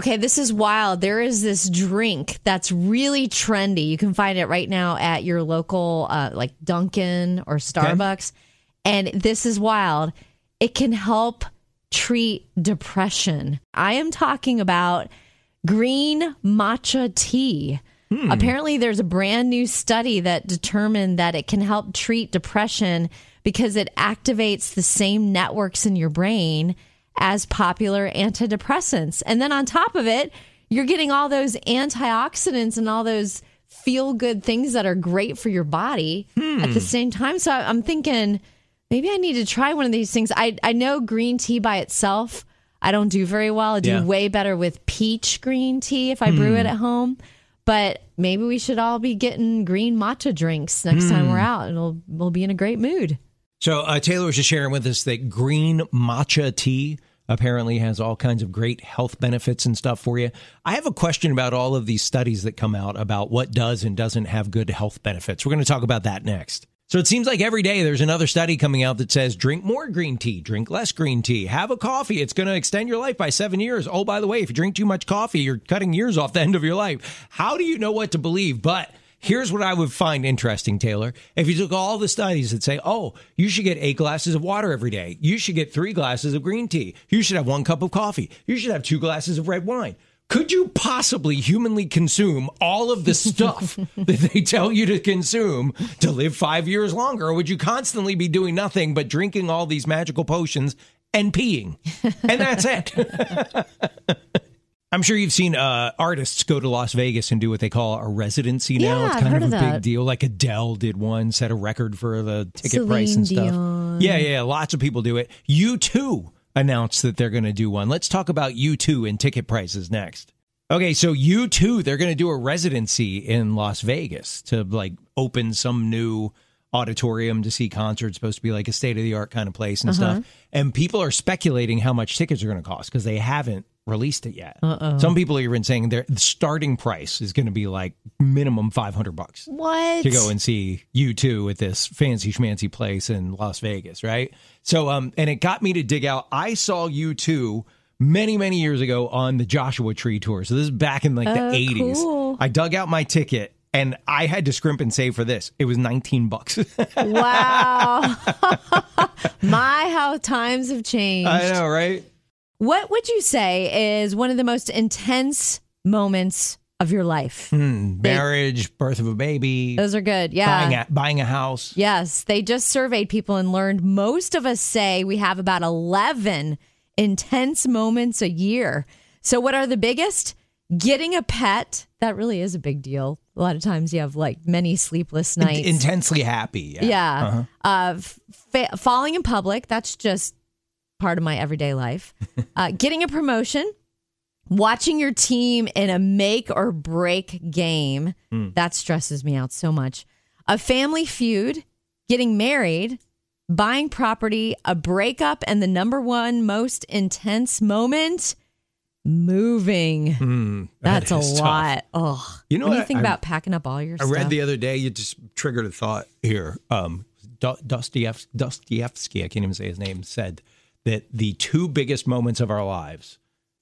Okay, this is wild. There is this drink that's really trendy. You can find it right now at your local, uh, like Dunkin' or Starbucks. And this is wild. It can help treat depression. I am talking about green matcha tea. Apparently, there's a brand new study that determined that it can help treat depression because it activates the same networks in your brain as popular antidepressants. And then on top of it, you're getting all those antioxidants and all those feel good things that are great for your body at the hmm. same time. So I'm thinking maybe I need to try one of these things. I, I know green tea by itself, I don't do very well. I do Yeah. way better with peach green tea if I brew it hmm. at home. But maybe we should all be getting green matcha drinks next time we're hmm. out, and we'll we'll be in a great mood. So uh, Taylor was just sharing with us that green matcha tea apparently has all kinds of great health benefits and stuff for you. I have a question about all of these studies that come out about what does and doesn't have good health benefits. We're going to talk about that next. So it seems like every day there's another study coming out that says drink more green tea, drink less green tea, have a coffee. It's going to extend your life by seven years. Oh, by the way, if you drink too much coffee, you're cutting years off the end of your life. How do you know what to believe? But Here's what I would find interesting, Taylor. If you took all the studies that say, oh, you should get eight glasses of water every day, you should get three glasses of green tea, you should have one cup of coffee, you should have two glasses of red wine. Could you possibly humanly consume all of the stuff that they tell you to consume to live five years longer? Or would you constantly be doing nothing but drinking all these magical potions and peeing? And that's it. I'm sure you've seen uh, artists go to Las Vegas and do what they call a residency now. Yeah, it's I've kind heard of a of big deal. Like Adele did one, set a record for the ticket Celine price and stuff. Dion. Yeah, yeah, lots of people do it. U2 announced that they're going to do one. Let's talk about U2 and ticket prices next. Okay, so U2, they're going to do a residency in Las Vegas to like open some new auditorium to see concerts. Supposed to be like a state of the art kind of place and Uh-huh. stuff. And people are speculating how much tickets are going to cost because they haven't released it yet. Some people are even saying their the starting price is going to be like minimum five hundred bucks What? to go and see U2 at this fancy schmancy place in Las Vegas, right? So, um, and it got me to dig out. I saw U2 many, many years ago on the Joshua Tree tour. So this is back in like the Oh, eighties. cool. I dug out my ticket. And I had to scrimp and save for this. It was 19 bucks. Wow. My, how times have changed. I know, right? What would you say is one of the most intense moments of your life? Hmm. Marriage, birth of a baby, Those are good. Yeah. buying, a, buying a house. Yes, they just surveyed people and learned most of us say we have about 11 intense moments a year. So, what are the biggest? Getting a pet. That really is a big deal. A lot of times you have like many sleepless nights. Intensely happy. Yeah. yeah. Uh-huh. Uh, fa- falling in public. That's just part of my everyday life. uh, getting a promotion. Watching your team in a make or break game. Hmm. That stresses me out so much. A family feud. Getting married. Buying property. A breakup. And the number one most intense moment. Moving. Hmm, that That's a tough. lot. Oh, You know when you what? think I- about packing up all your stuff. I stuff. read the other day. You just triggered a thought here. Um, Do- Dostoev- Dostoevsky, I can't even say his name, said that the two biggest moments of our lives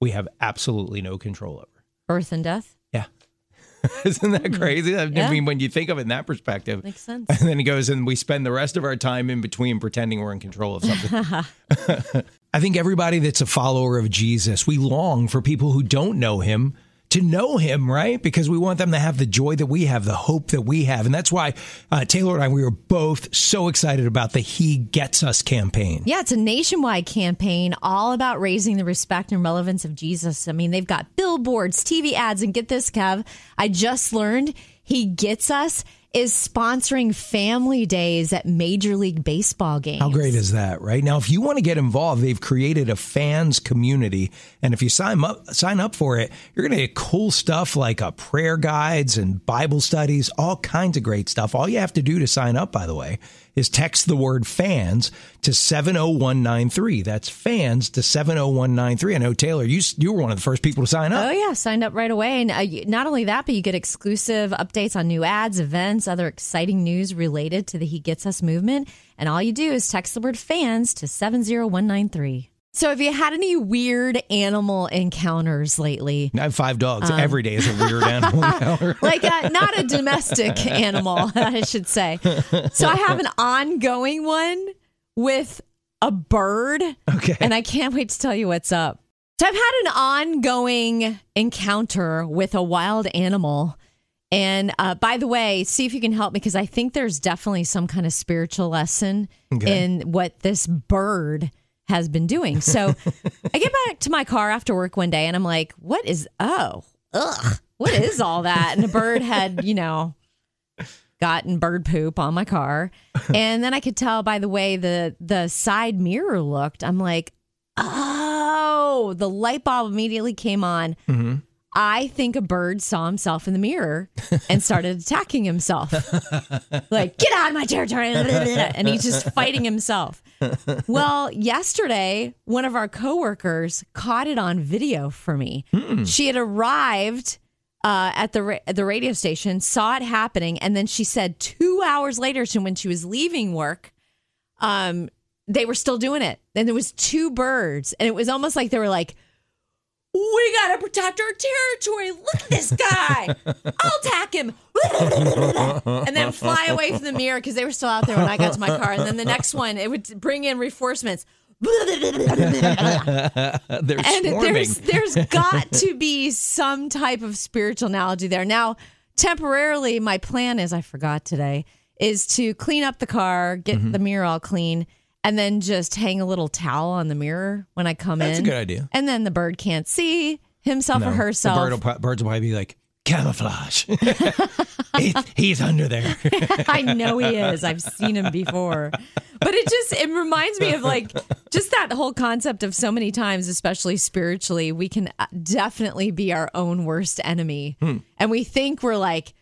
we have absolutely no control over. Birth and death. Yeah, isn't that crazy? I Hmm. Yeah. mean, when you think of it in that perspective, Makes sense. and then he goes and we spend the rest of our time in between pretending we're in control of something. I think everybody that's a follower of Jesus, we long for people who don't know him to know him, right? Because we want them to have the joy that we have, the hope that we have. And that's why uh, Taylor and I, we were both so excited about the He Gets Us campaign. Yeah, it's a nationwide campaign all about raising the respect and relevance of Jesus. I mean, they've got billboards, TV ads, and get this, Kev. I just learned He Gets Us is sponsoring family days at Major League Baseball games. How great is that, right? Now, if you want to get involved, they've created a fans community, and if you sign up sign up for it, you're going to get cool stuff like uh, prayer guides and Bible studies, all kinds of great stuff. All you have to do to sign up, by the way, is text the word fans to 70193. That's fans to 70193. I know Taylor, you you were one of the first people to sign up. Oh yeah, signed up right away, and uh, not only that, but you get exclusive updates on new ads, events, other exciting news related to the He Gets Us movement. And all you do is text the word "fans" to seven zero one nine three. So, have you had any weird animal encounters lately? I have five dogs. Every day is a weird animal encounter. Like, uh, not a domestic animal, I should say. So, I have an ongoing one with a bird, Okay. and I can't wait to tell you what's up. So, I've had an ongoing encounter with a wild animal. And uh, by the way, see if you can help me because I think there's definitely some kind of spiritual lesson Okay. in what this bird has been doing. So I get back to my car after work one day and I'm like, what is, oh, ugh, what is all that? And the bird had, you know, gotten bird poop on my car. And then I could tell by the way the the side mirror looked, I'm like, oh, the light bulb immediately came on. I think a bird saw himself in the mirror and started attacking himself. like, get out of my territory. And he's just fighting himself. Well, yesterday, one of our coworkers caught it on video for me. She had arrived uh, at the ra- at the radio station, saw it happening, and then she said two hours later, so when she was leaving work, um, they were still doing it. And there was two birds, and it was almost like they were like, "We gotta protect our territory. Look at this guy. I'll attack him." and then fly away from the mirror because they were still out there when I got to my car. And then the next one, it would bring in reinforcements. They're and swarming. there's there's got to be some type of spiritual analogy there. Now, temporarily, my plan is I forgot today is to clean up the car, get Mm-hmm. the mirror all clean, and then just hang a little towel on the mirror when I come in. That's a good idea. And then the bird can't see himself or herself. The bird will, birds will probably be like, camouflage. He- he's under there. I know he is. I've seen him before. But it just it reminds me of like just that whole concept of so many times, especially spiritually, we can uh, definitely be our own worst enemy. And we think we're like,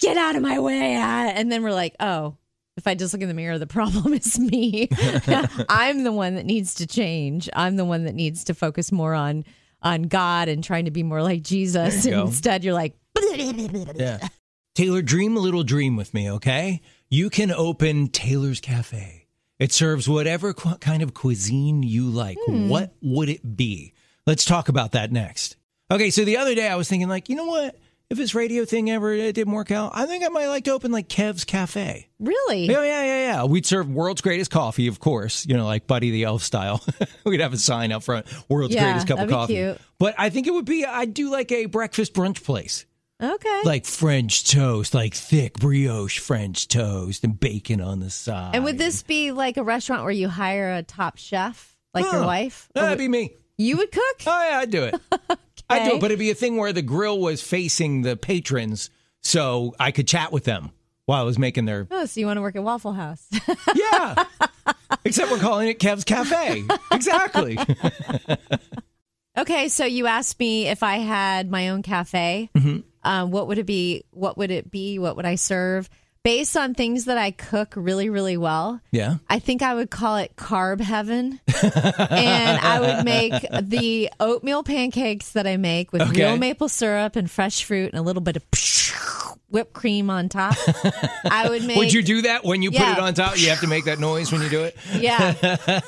get out of my way. ah," And then we're like, oh, if I just look in the mirror, the problem is me. I'm the one that needs to change. I'm the one that needs to focus more on on God and trying to be more like Jesus. You instead, you're like, yeah. Taylor, dream a little dream with me, okay? You can open Taylor's Cafe. It serves whatever qu- kind of cuisine you like. Hmm. What would it be? Let's talk about that next. Okay, so the other day I was thinking, like, you know what? If this radio thing ever uh, didn't work out, I think I might like to open like Kev's Cafe. really? Yeah, yeah, yeah, yeah. We'd serve world's greatest coffee, of course, you know, like Buddy the Elf style. We'd have a sign up front, world's Yeah, greatest cup of coffee. cute. But I think it would be, I'd do like a breakfast brunch place Okay. like French toast, like thick brioche French toast and bacon on the side. And would this be like a restaurant where you hire a top chef, like your wife? Or That'd would- be me. you would cook? Oh yeah, I'd do it. I'd do but it'd be a thing where the grill was facing the patrons, so I could chat with them while I was making their Oh, so you want to work at Waffle House? yeah. Except we're calling it Kev's Cafe. Exactly. okay, so you asked me if I had my own cafe. Mm-hmm. Um, what would it be? What would it be? What would I serve? Based on things that I cook really, really well, Yeah. I think I would call it carb heaven. and I would make the oatmeal pancakes that I make with Okay. real maple syrup and fresh fruit and a little bit of whipped cream on top. I would make Would you do that when you put it on top? You have to make that noise when you do it. Yeah.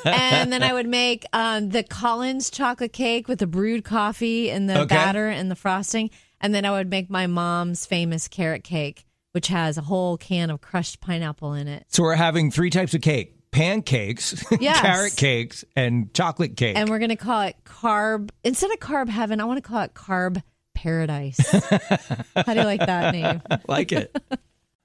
and then I would make um, the Collins chocolate cake with the brewed coffee and the Okay. batter and the frosting. And then I would make my mom's famous carrot cake, which has a whole can of crushed pineapple in it. So we're having three types of cake: pancakes, Yes. carrot cakes, and chocolate cake. And we're going to call it carb, instead of carb heaven, I want to call it carb paradise. How do you like that name? like it.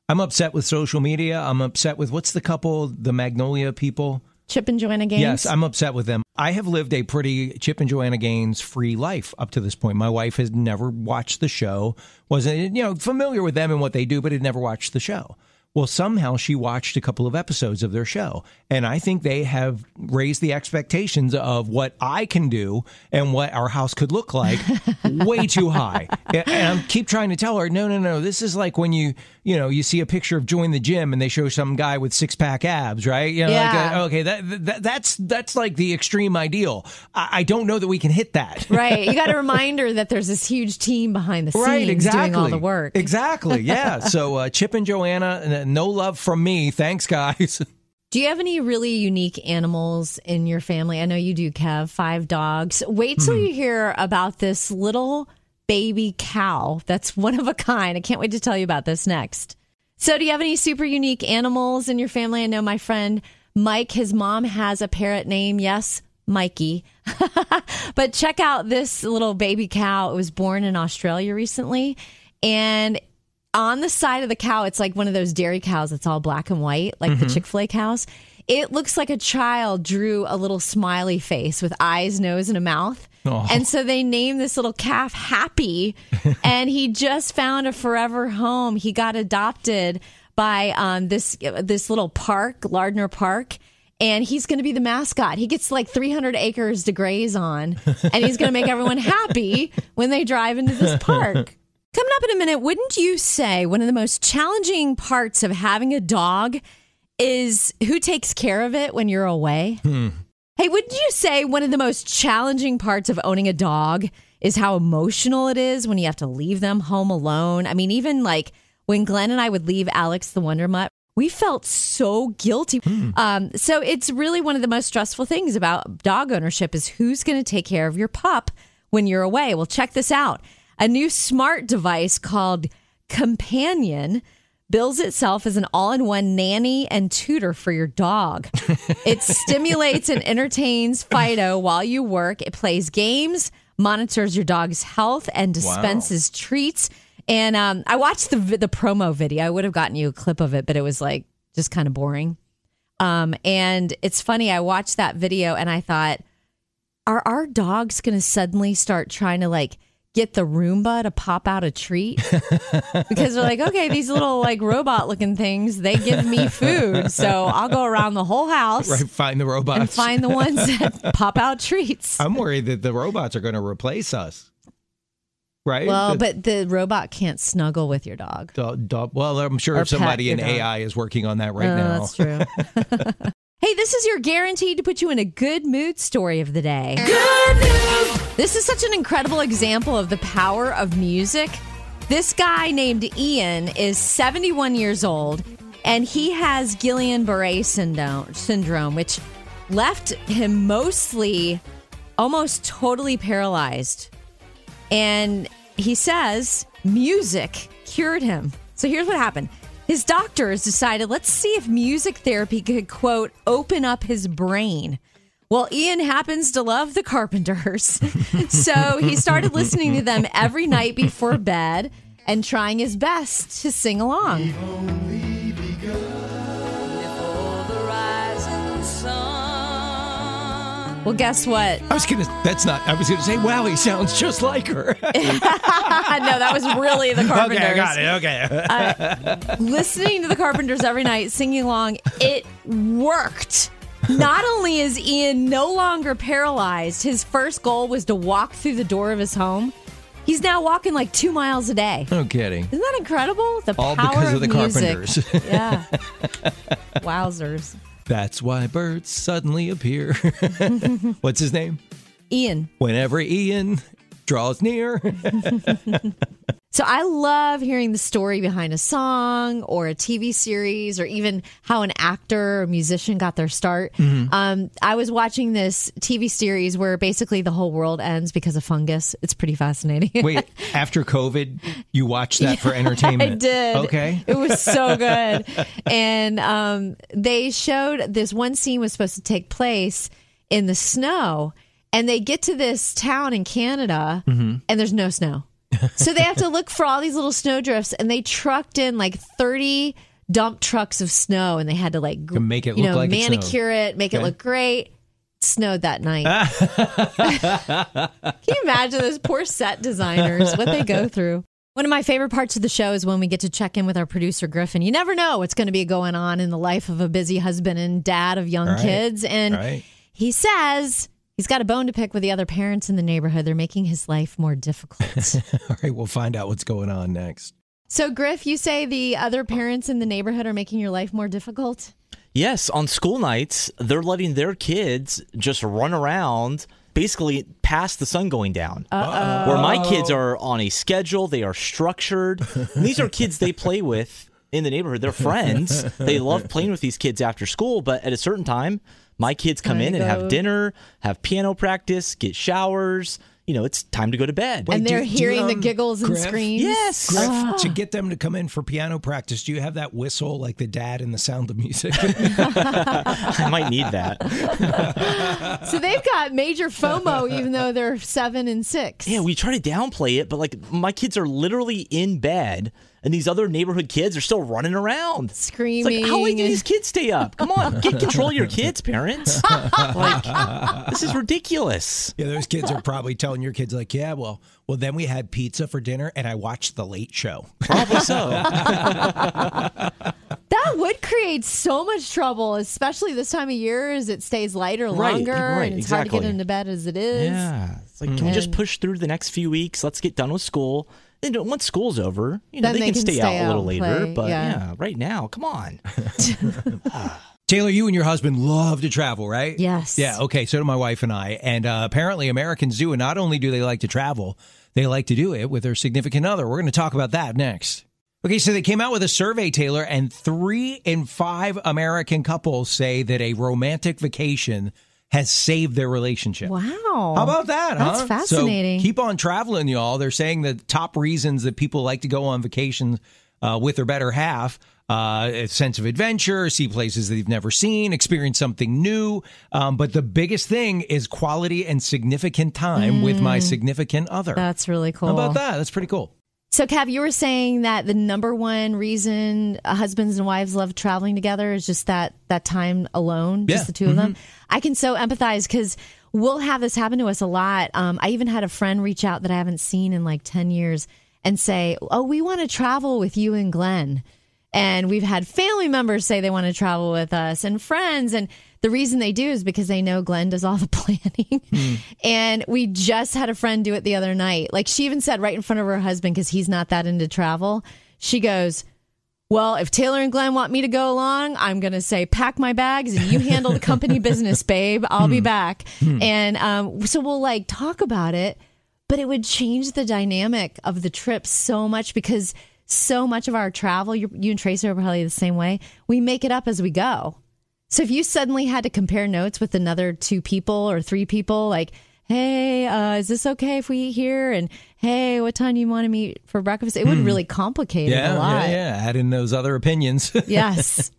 I'm upset with social media. I'm upset with what's the couple, the Magnolia people. Chip and Joanna Gaines? Yes, I'm upset with them. I have lived a pretty Chip and Joanna Gaines free life up to this point. My wife has never watched the show, wasn't you know familiar with them and what they do, but had never watched the show. Well, somehow she watched a couple of episodes of their show, and I think they have raised the expectations of what I can do and what our house could look like way too high. And I keep trying to tell her, no, no, no. This is like when you, you know, you see a picture of join the gym and they show some guy with six pack abs, right? You know, like Yeah. uh, okay, that, that that's that's like the extreme ideal. I, I don't know that we can hit that. Right. You got a reminder that there's this huge team behind the scenes Right, exactly. doing all the work. Exactly, yeah. so uh, Chip and Joanna, no love from me. Thanks, guys. Do you have any really unique animals in your family? I know you do, Kev. Five dogs. Wait till hmm. you hear about this little baby cow that's one of a kind. I can't wait to tell you about this next. So, do you have any super unique animals in your family? I know my friend Mike, his mom has a parrot name. Yes, Mikey. but check out this little baby cow. It was born in Australia recently. And on the side of the cow, it's like one of those dairy cows that's all black and white, like the Chick fil A cows. It looks like a child drew a little smiley face with eyes, nose, and a mouth. Oh. And so they named this little calf Happy, and he just found a forever home. He got adopted by um, this this little park, Lardner Park, and he's going to be the mascot. He gets like 300 acres to graze on, and he's going to make everyone happy when they drive into this park. Coming up in a minute, wouldn't you say one of the most challenging parts of having a dog is who takes care of it when you're away? Hey, wouldn't you say one of the most challenging parts of owning a dog is how emotional it is when you have to leave them home alone? I mean, even like when Glenn and I would leave Alex the Wonder Mutt, we felt so guilty. Um, so it's really one of the most stressful things about dog ownership is who's going to take care of your pup when you're away. Well, check this out. A new smart device called Companion bills itself as an all-in-one nanny and tutor for your dog. it stimulates and entertains Fido while you work. It plays games, monitors your dog's health, and dispenses treats. And um, I watched the the promo video. I would have gotten you a clip of it, but it was like just kind of boring. Um, and it's funny. I watched that video and I thought, are our dogs going to suddenly start trying to like get the Roomba to pop out a treat? because they're like, okay, these little like robot looking things, they give me food. So I'll go around the whole house Right, find the robots. and find the ones that pop out treats. I'm worried that the robots are going to replace us. Right? Well, The- but the robot can't snuggle with your dog. the- the- well, I'm sure Or somebody in dog. AI is working on that right Oh, now. That's true. hey, this is your guaranteed to put you in a good mood story of the day. This is such an incredible example of the power of music. This guy named Ian is 71 years old and he has Guillain-Barré syndrome, syndrome which left him mostly almost totally paralyzed. And he says music cured him. So here's what happened. His doctors decided, let's see if music therapy could, quote, open up his brain. Well, Ian happens to love the Carpenters. so he started listening to them every night before bed and trying his best to sing along. Well, guess what? I was gonna. That's not. I was gonna say. Wow, he sounds just like her. no, that was really the Carpenters. okay, I got it. Okay. Uh, listening to the Carpenters every night, singing along, it worked. Not only is Ian no longer paralyzed, his first goal was to walk through the door of his home. He's now walking like two miles a day. no kidding. Isn't that incredible? The All power because of the music. Carpenters. yeah. Wowzers. That's why birds suddenly appear. What's his name? Ian. Whenever Ian draws near. So I love hearing the story behind a song or a TV series or even how an actor or musician got their start. Mm-hmm. Um, I was watching this TV series where basically the whole world ends because of fungus. It's pretty fascinating. Wait, after COVID, you watched that for entertainment? I did. Okay. It was so good. and um, they showed this one scene was supposed to take place in the snow. And they get to this town in Canada Mm-hmm. and there's no snow. So they have to look for all these little snowdrifts and they trucked in like 30 dump trucks of snow and they had to like make it you look know like manicure it, make it look great. It snowed that night. Can you imagine those poor set designers, what they go through? One of my favorite parts of the show is when we get to check in with our producer, Griffin. You never know what's going to be going on in the life of a busy husband and dad of young Right. kids. And Right. he says he's got a bone to pick with the other parents in the neighborhood. They're making his life more difficult. All right, we'll find out what's going on next. so, Griff, you say the other parents in the neighborhood are making your life more difficult? Yes, on school nights, they're letting their kids just run around basically past the sun going down. Uh-oh. Where my kids are on a schedule, they are structured. These are kids they play with in the neighborhood. They're friends. they love playing with these kids after school, but at a certain time, my kids come Time in and go. have dinner, have piano practice, get showers. You know, it's time to go to bed. And they're do- do, hearing the um, giggles and Griff? screams. Yes. Griff, to get them to come in for piano practice, do you have that whistle like the dad in the sound of music? I might need that. So they've got major FOMO, even though they're seven and six. Yeah, we try to downplay it, but like my kids are literally in bed, and these other neighborhood kids are still running around, It's Screaming. like, how late do these kids stay up? Come on, get control of your kids, parents. like, this is ridiculous. yeah, those kids are probably telling your kids like, "Yeah, well, well, then we had pizza for dinner, and I watched The Late Show." Probably so. That would create so much trouble, especially this time of year as it stays lighter Right, longer right, and it's hard to get into bed as it is. Yeah, it's like can we just push through the next few weeks? Let's get done with school. Then once school's over, you know Then they, they can, can stay, stay out a little out later. play, But yeah. yeah, right now, come on. Taylor, you and your husband love to travel, right? Yes. Yeah. Okay. So do my wife and I. And uh, apparently, Americans do. And not only do they like to travel, they like to do it with their significant other. We're going to talk about that next. Okay. So they came out with a survey, Taylor, and three in five American couples say that a romantic vacation has saved their relationship. Wow. How about that? That's huh? fascinating. So keep on traveling, y'all. They're saying the top reasons that people like to go on vacations uh, with their better half. Uh, a sense of adventure, see places that you've never seen, experience something new. Um, but the biggest thing is quality and significant time with my significant other. Mm. That's really cool. How about that? That's pretty cool. So, Kev, you were saying that the number one reason husbands and wives love traveling together is just that that time alone, just the 2 of them. I can so empathize because we'll have this happen to us a lot. Um, I even had a friend reach out that I haven't seen in like ten years and say, "Oh, we want to travel with you and Glenn." And we've had family members say they want to travel with us and friends. And the reason they do is because they know Glenn does all the planning. Hmm. And we just had a friend do it the other night. Like she even said right in front of her husband, because he's not that into travel, she goes, well, if Taylor and Glenn want me to go along, I'm going to say, pack my bags and you handle the company business, babe. I'll be hmm. back. Hmm. And um, so we'll like talk about it, but it would change the dynamic of the trip so much because so much of our travel, you, you and Tracy are probably the same way, we make it up as we go. So if you suddenly had to compare notes with another two people or three people, like, hey, uh, is this okay if we eat here? And hey, what time do you want to meet for breakfast? It would really complicate it a Yeah, lot. yeah, yeah. Add in those other opinions. Yes.